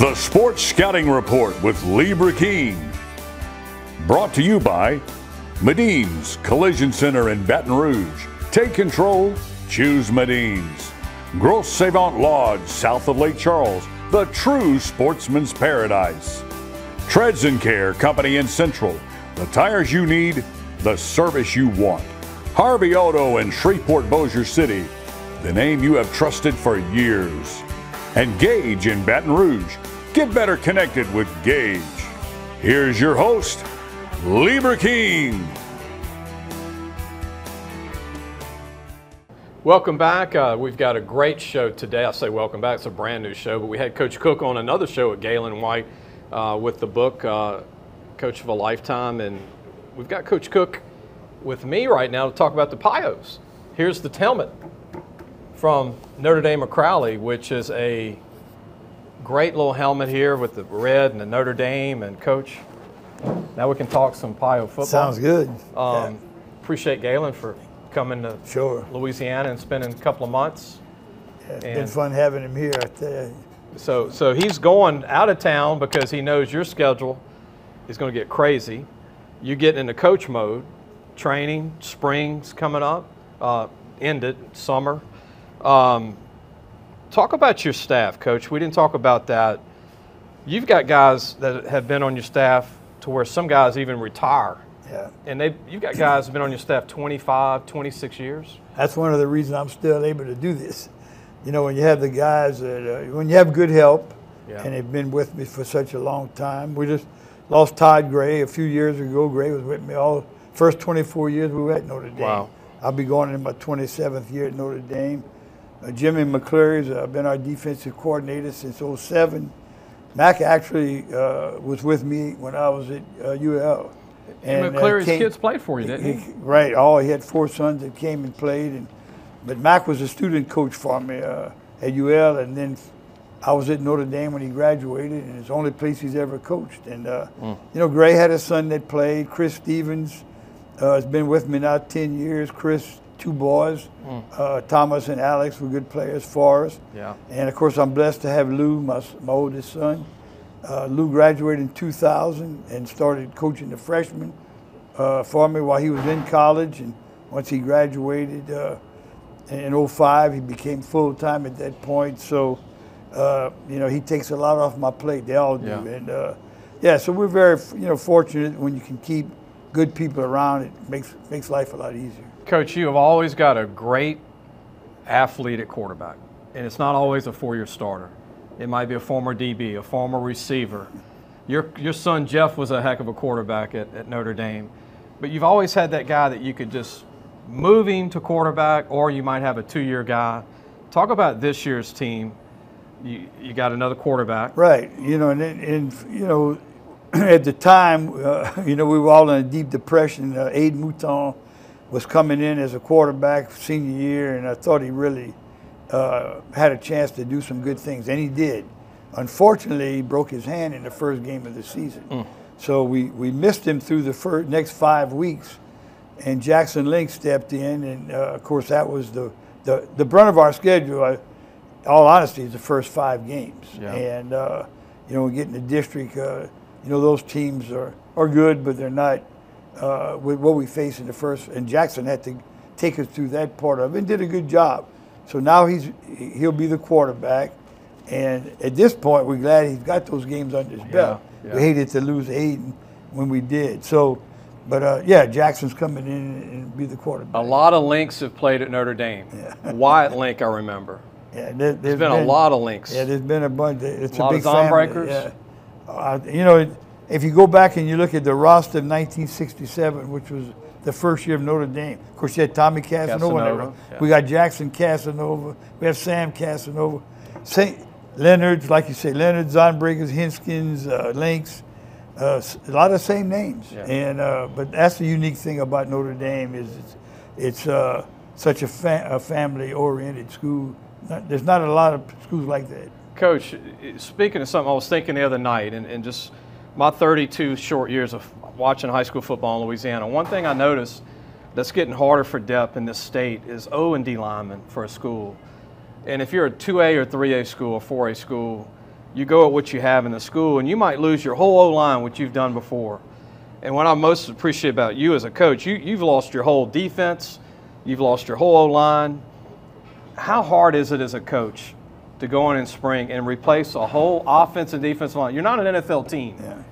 The Sports Scouting Report with Lee King. Brought to you by Medines Collision Center in Baton Rouge. Take control, choose Medines. Grosse Savanne Lodge, south of Lake Charles, the true sportsman's paradise. Treads and Care Company in Central, the tires you need, the service you want. Harvey Auto in Shreveport, Bossier City, the name you have trusted for years. And Gage in Baton Rouge. Get better connected with Gage. Here's your host, Lieber King. Welcome back. Uh, we've got a great show today. I say welcome back. It's a brand new show, but we had Coach Cook on another show at Galen White uh, with the book uh, Coach of a Lifetime, and we've got Coach Cook with me right now to talk about the Pios. Here's the helmet from Notre Dame of Crowley, which is a great little helmet here with the red and the Notre Dame and Coach. Now we can talk some Pio football. Sounds good. Um, yeah. Appreciate Galen for coming to sure. Louisiana and spending a couple of months. Yeah, it's and been fun having him here. So, so he's going out of town because he knows your schedule is going to get crazy. You get into coach mode, training, spring's coming up, uh, ended, summer. Um, talk about your staff, coach. We didn't talk about that. You've got guys that have been on your staff to where some guys even retire. Yeah. And they you've got guys that have been on your staff 25, 26 years. That's one of the reasons I'm still able to do this. You know, when you have the guys that, uh, when you have good help, yeah. and they've been with me for such a long time. We just lost Todd Gray a few years ago. Gray was with me all first 24 years we were at Notre Dame. Wow. I'll be going in my 27th year at Notre Dame. Uh, Jimmy McCleary's uh, been our defensive coordinator since 07. Mac actually uh, was with me when I was at UL. And, and McCleary's came, kids played for you, didn't he? he? Right. Oh, he had four sons that came and played. And But Mac was a student coach for me uh, at UL. And then I was at Notre Dame when he graduated, and it's the only place he's ever coached. And, uh, mm. you know, Gray had a son that played. Chris Stevens uh, has been with me now 10 years. Chris, two boys, mm. uh, Thomas and Alex were good players for us. Yeah. And of course, I'm blessed to have Lou, my, my oldest son. Uh, Lou graduated in 2000 and started coaching the freshmen uh, for me while he was in college. And once he graduated uh, in 05, he became full time at that point. So, uh, you know, he takes a lot off my plate. They all do. Yeah. And yeah, so we're very, you know, fortunate when you can keep good people around, it makes makes life a lot easier. Coach, you have always got a great athlete at quarterback, and it's not always a four-year starter. It might be a former DB, a former receiver. Your your son Jeff was a heck of a quarterback at, at Notre Dame, but you've always had that guy that you could just move him to quarterback, or you might have a two-year guy. Talk about this year's team. You, you got another quarterback. Right. You know, and, and you know, at the time, uh, you know, we were all in a deep depression. Uh, Aiden Mouton was coming in as a quarterback senior year, and I thought he really uh, had a chance to do some good things, and he did. Unfortunately, he broke his hand in the first game of the season. Mm. So we, we missed him through the first, next five weeks, and Jackson Link stepped in, and uh, of course that was the, the, the brunt of our schedule. I, all honesty, is the first five games, yeah. and uh, you know we get in the district uh, you know, those teams are, are good, but they're not uh, with what we faced in the first. And Jackson had to take us through that part of it and did a good job. So now he's he'll be the quarterback. And at this point, we're glad he's got those games under his belt. Yeah. We hated to lose Aiden when we did. So, but uh, yeah, Jackson's coming in and be the quarterback. A lot of links have played at Notre Dame. Yeah. Wyatt Link, I remember. Yeah, there, has been, been, a lot of links. Yeah, there's been a bunch. It's a, a lot big of Zaunbrechers. Yeah. Uh, you know, if you go back and you look at the roster of 1967, which was the first year of Notre Dame, of course you had Tommy Casanova. Casanova yeah. We got Jackson Casanova. We have Sam Casanova. St. Leonard's, like you say, Leonard, Zaunbrechers, Hinskins, uh, Links. Uh, a lot of same names. Yeah. And uh, but that's the unique thing about Notre Dame is it's, it's uh, such a, fa- a family-oriented school. Not, there's not a lot of schools like that. Coach, speaking of something I was thinking the other night, and, and just my 32 short years of watching high school football in Louisiana, one thing I noticed that's getting harder for depth in this state is O and D linemen for a school. And if you're a 2A or 3A school or 4A school, you go at what you have in the school, and you might lose your whole O line, which you've done before. And what I most appreciate about you as a coach, you, you've lost your whole defense, you've lost your whole O line. How hard is it as a coach to go in in spring and replace a whole offense and defensive line? You're not an NFL team. Yeah.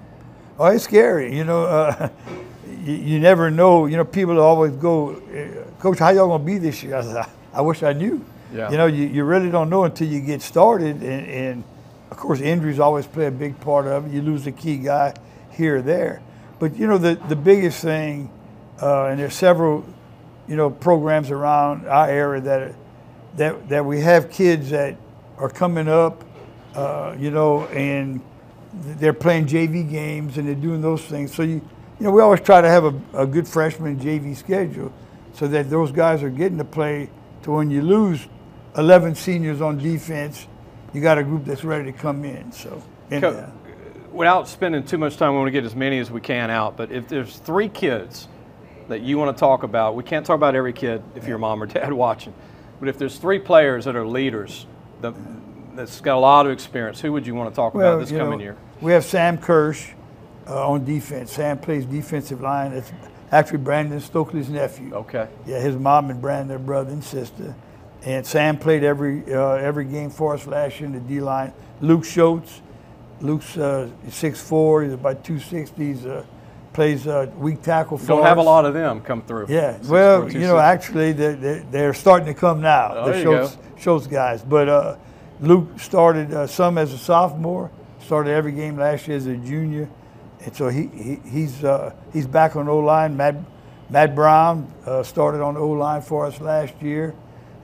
Oh, it's scary. You know, uh, you, you, never know. You know, people always go, uh, Coach, how y'all gonna be this year? I said, I, I wish I knew. Yeah. You know, you, you really don't know until you get started, and, and of course, injuries always play a big part of it. You lose a key guy here or there. But you know, the, the biggest thing, uh, and there's several, you know, programs around our area that that that we have kids that are coming up, uh, you know, and they're playing JV games and they're doing those things. So you, you know, we always try to have a, a good freshman JV schedule, so that those guys are getting to play. To when you lose 11 seniors on defense, you got a group that's ready to come in. So. And, uh, without spending too much time, we want to get as many as we can out. But if there's three kids that you want to talk about, we can't talk about every kid if your mom or dad watching. But if there's three players that are leaders, that, that's got a lot of experience, who would you want to talk well, about this coming know, year? We have Sam Kirsch uh, on defense. Sam plays defensive line. It's actually Brandon Stokley's nephew. Okay. Yeah, his mom and Brandon, their brother and sister. And Sam played every uh, every game for us last year in the D line. Luke Schultz Luke's uh, 6'4", he's about 260. He's uh, plays uh, weak tackle for Don't us. have a lot of them come through. Yeah, well, you know, actually, they're, they're, starting to come now. Oh, the Schultz, Schultz guys. But uh, Luke started uh, some as a sophomore, started every game last year as a junior. And so he, he he's uh, he's back on O-line. Matt, Matt Brown uh, started on O-line for us last year.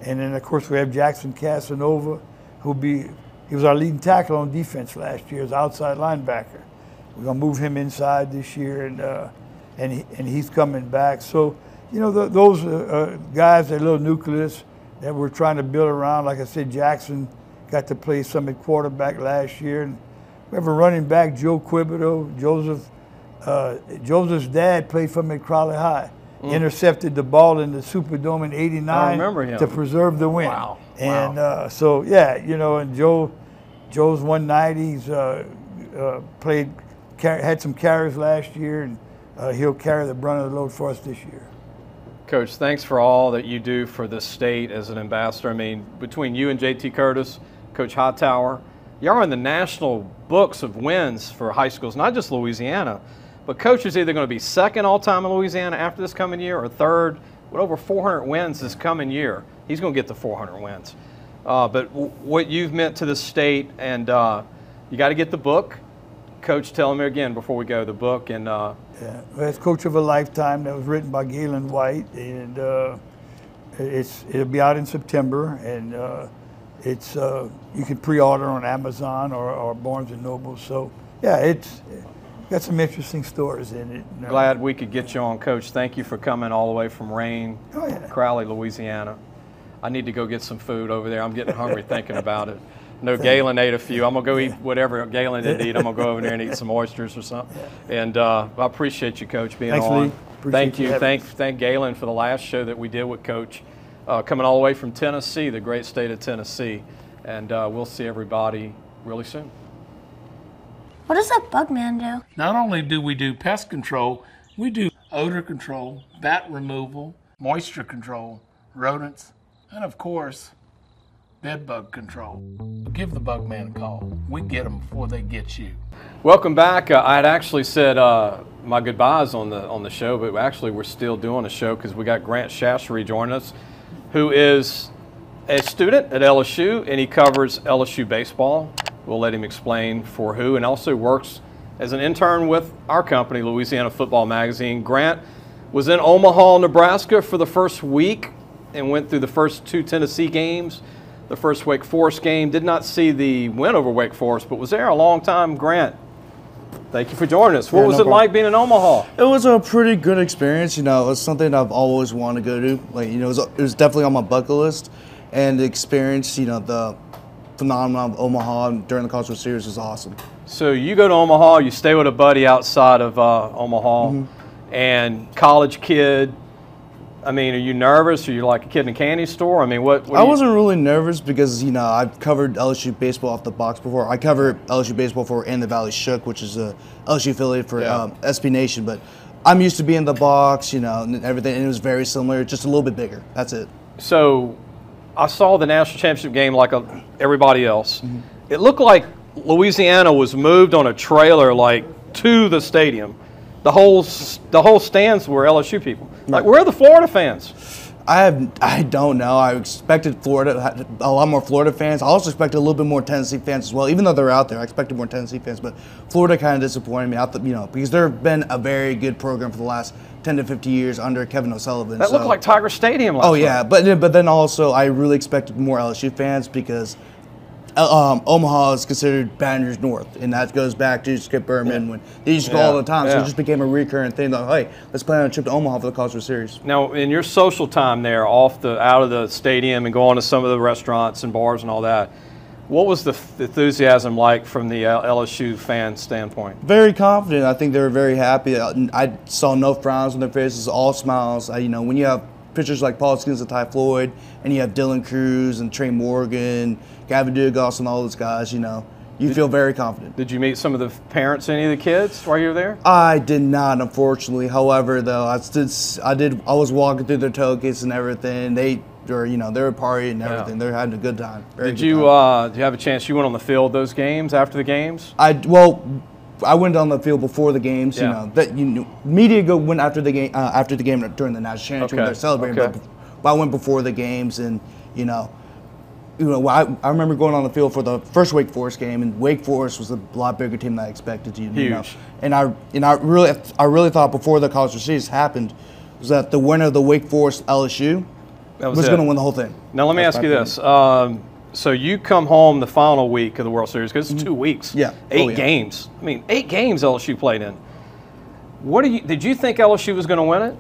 And then, of course, we have Jackson Casanova, who'll be he was our leading tackle on defense last year as outside linebacker. We're gonna move him inside this year, and uh, and he, and he's coming back. So you know the, those uh, uh, guys, that little nucleus that we're trying to build around. Like I said, Jackson got to play some at quarterback last year, and we have a running back, Joe Quibido. Joseph uh, Joseph's dad played for me at Crowley High. Mm. Intercepted the ball in the Superdome in '89 to preserve the win. Wow. And wow. uh, so, yeah, you know, and Joe, Joe's 190s, uh, uh, played, had some carries last year, and uh, he'll carry the brunt of the load for us this year. Coach, thanks for all that you do for the state as an ambassador. I mean, between you and JT Curtis, Coach Hightower, Y'all are in the national books of wins for high schools, not just Louisiana, but coach is either going to be second all time in Louisiana after this coming year or third with over 400 wins this coming year he's going to get the 400 wins. Uh, but w- what you've meant to the state, and uh, you got to get the book. Coach, tell me again before we go the book and. Uh, yeah, it's Coach of a Lifetime that was written by Galen White, and uh, it's it'll be out in September, and uh, it's uh, you can pre-order on Amazon or, or Barnes and Noble. So yeah, it's got some interesting stories in it. You know. Glad we could get you on, Coach. Thank you for coming all the way from Rain, oh, yeah. Crowley, Louisiana. I need to go get some food over there. I'm getting hungry thinking about it. No, Galen ate a few. I'm gonna go eat whatever Galen didn't eat. I'm gonna go over there and eat some oysters or something. And uh, I appreciate you, Coach, being Thanks, on. Thank you. Thank thank Galen for the last show that we did with Coach, uh, coming all the way from Tennessee, the great state of Tennessee. And uh, we'll see everybody really soon. What does that bug man do? Not only do we do pest control, we do odor control, bat removal, moisture control, rodents, and of course, bed bug control. Give the bug man a call. We get them before they get you. Welcome back. Uh, I had actually said uh, my goodbyes on the on the show, but actually we're still doing a show because we got Grant Shashery joining us, who is a student at LSU and he covers LSU baseball. We'll let him explain for who, and also works as an intern with our company, Louisiana Football Magazine. Grant was in Omaha, Nebraska for the first week and went through the first two Tennessee games, the first Wake Forest game. Did not see the win over Wake Forest, but was there a long time. Grant, thank you for joining us. What yeah, was no it problem. like being in Omaha? It was a pretty good experience. You know, it's something I've always wanted to go to. Like, you know, it was, it was definitely on my bucket list. And the experience, you know, the phenomenon of Omaha during the World Series was awesome. So you go to Omaha, you stay with a buddy outside of uh, Omaha, mm-hmm. and college kid, I mean, are you nervous? Are you like a kid in a candy store? I mean, what? what I wasn't really nervous because you know I've covered LSU baseball off the box before. I covered LSU baseball for And the Valley Shook, which is a LSU affiliate for Yeah. um, SB Nation. But I'm used to being in the box, you know, and everything. And it was very similar, just a little bit bigger. That's it. So, I saw the national championship game like a, everybody else. Mm-hmm. It looked like Louisiana was moved on a trailer like to the stadium. The whole the whole stands were LSU people. Like, where are the Florida fans? I have I don't know. I expected Florida a lot more Florida fans. I also expected a little bit more Tennessee fans as well. Even though they're out there, I expected more Tennessee fans. But Florida kind of disappointed me. Thought, you know, because they've been a very good program for the last 10 to 50 years under Kevin O'Sullivan. That looked like Tiger Stadium last Oh night. yeah, but then- but then also I really expected more LSU fans because um, Omaha is considered Badgers North, and that goes back to Skip Bertman when they used to go Yeah, all the time. So yeah. it just became a recurrent thing. Like, hey, let's plan on a trip to Omaha for the College World Series. Now, in your social time there, off the out of the stadium and going to some of the restaurants and bars and all that, what was the f- enthusiasm like from the L- LSU fan standpoint? Very confident. I think they were very happy. I, I saw no frowns on their faces, all smiles. I, you know, when you have pitchers like Paul Skenes and Ty Floyd, and you have Dylan Crews and Trey Morgan, Gavin Dugas, and all those guys, you know, you feel very confident. Did you meet some of the parents, any of the kids, while you were there? I did not, unfortunately. However, though, I did. I did. I was walking through their tailgates and everything. They were, you know, they were partying and everything. They're having a good time. Very Did good you time. uh, did you have a chance? You went on the field those games after the games. I well, I went on the field before the games. Yeah. You know that you know, media go went after the game uh, after the game during the national championship when Okay, they're celebrating. okay. But, but I went before the games, and you know, you know, I, I remember going on the field for the first Wake Forest game, and Wake Forest was a lot bigger team than I expected. You, you know, Huge. and I and I really I really thought before the college series happened was that the winner of the Wake Forest LSU That was, it. going to win the whole thing. Now let me That's ask you opinion. this. Um, so you come home the final week of the World Series because it's two weeks. Mm-hmm. Yeah. Eight Oh, yeah. games. I mean, eight games LSU played in. What do you? Did you think LSU was going to win it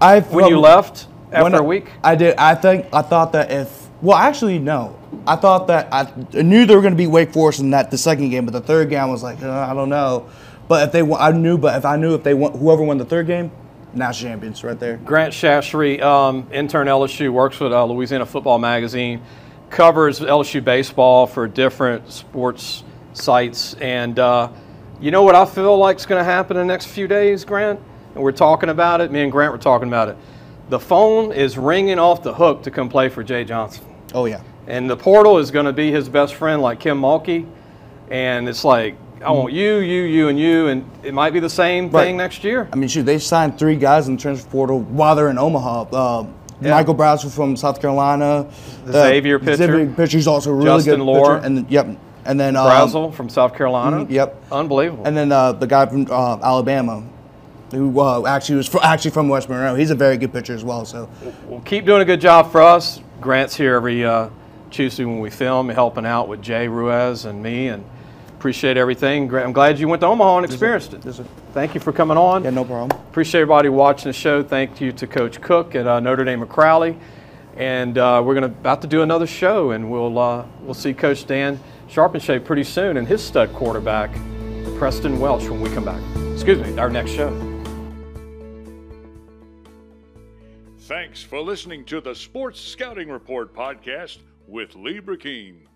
I when you well, left When after I- a week? I did. I think I thought that if well, actually no. I thought that I knew they were going to beat Wake Forest in that the second game, but the third game I was like, uh, I don't know. But if they, I knew. But if I knew if they won, whoever won the third game, national champions right there. Grant Shashri, um, intern LSU, works with uh, Louisiana Football Magazine, covers LSU baseball for different sports sites. And uh, you know what I feel like is going to happen in the next few days, Grant? And we're talking about it. Me and Grant were talking about it. The phone is ringing off the hook to come play for Jay Johnson. Oh yeah. And the portal is going to be his best friend, like Kim Mulkey. And it's like, I want you, you, you, and you. And it might be the same Right. thing next year. I mean, shoot, they signed three guys in the transfer portal while they're in Omaha. Uh, Yeah. Michael Braswell from South Carolina. The Xavier pitcher. Xavier pitcher. He's also a really Justin good Loer. pitcher. And then, yep. And then um, Braswell from South Carolina. mhm, yep. Unbelievable. And then uh, the guy from uh, Alabama, who uh, actually was fr- actually from West Monroe. He's a very good pitcher as well. So Well, keep doing a good job for us. Grant's here every uh, Tuesday when we film, helping out with Jay Ruiz and me, and appreciate everything. I'm glad you went to Omaha and experienced it. Yes, sir. Thank you for coming on. yeah, no problem. Appreciate everybody watching the show. Thank you to Coach Cook at uh, Notre Dame of Crowley, and uh, we're gonna about to do another show, and we'll uh, we'll see Coach Dan Sharpenshape pretty soon and his stud quarterback, Preston Welch, when we come back. Excuse me, our next show. Thanks for listening to the Sports Scouting Report podcast with Lee King.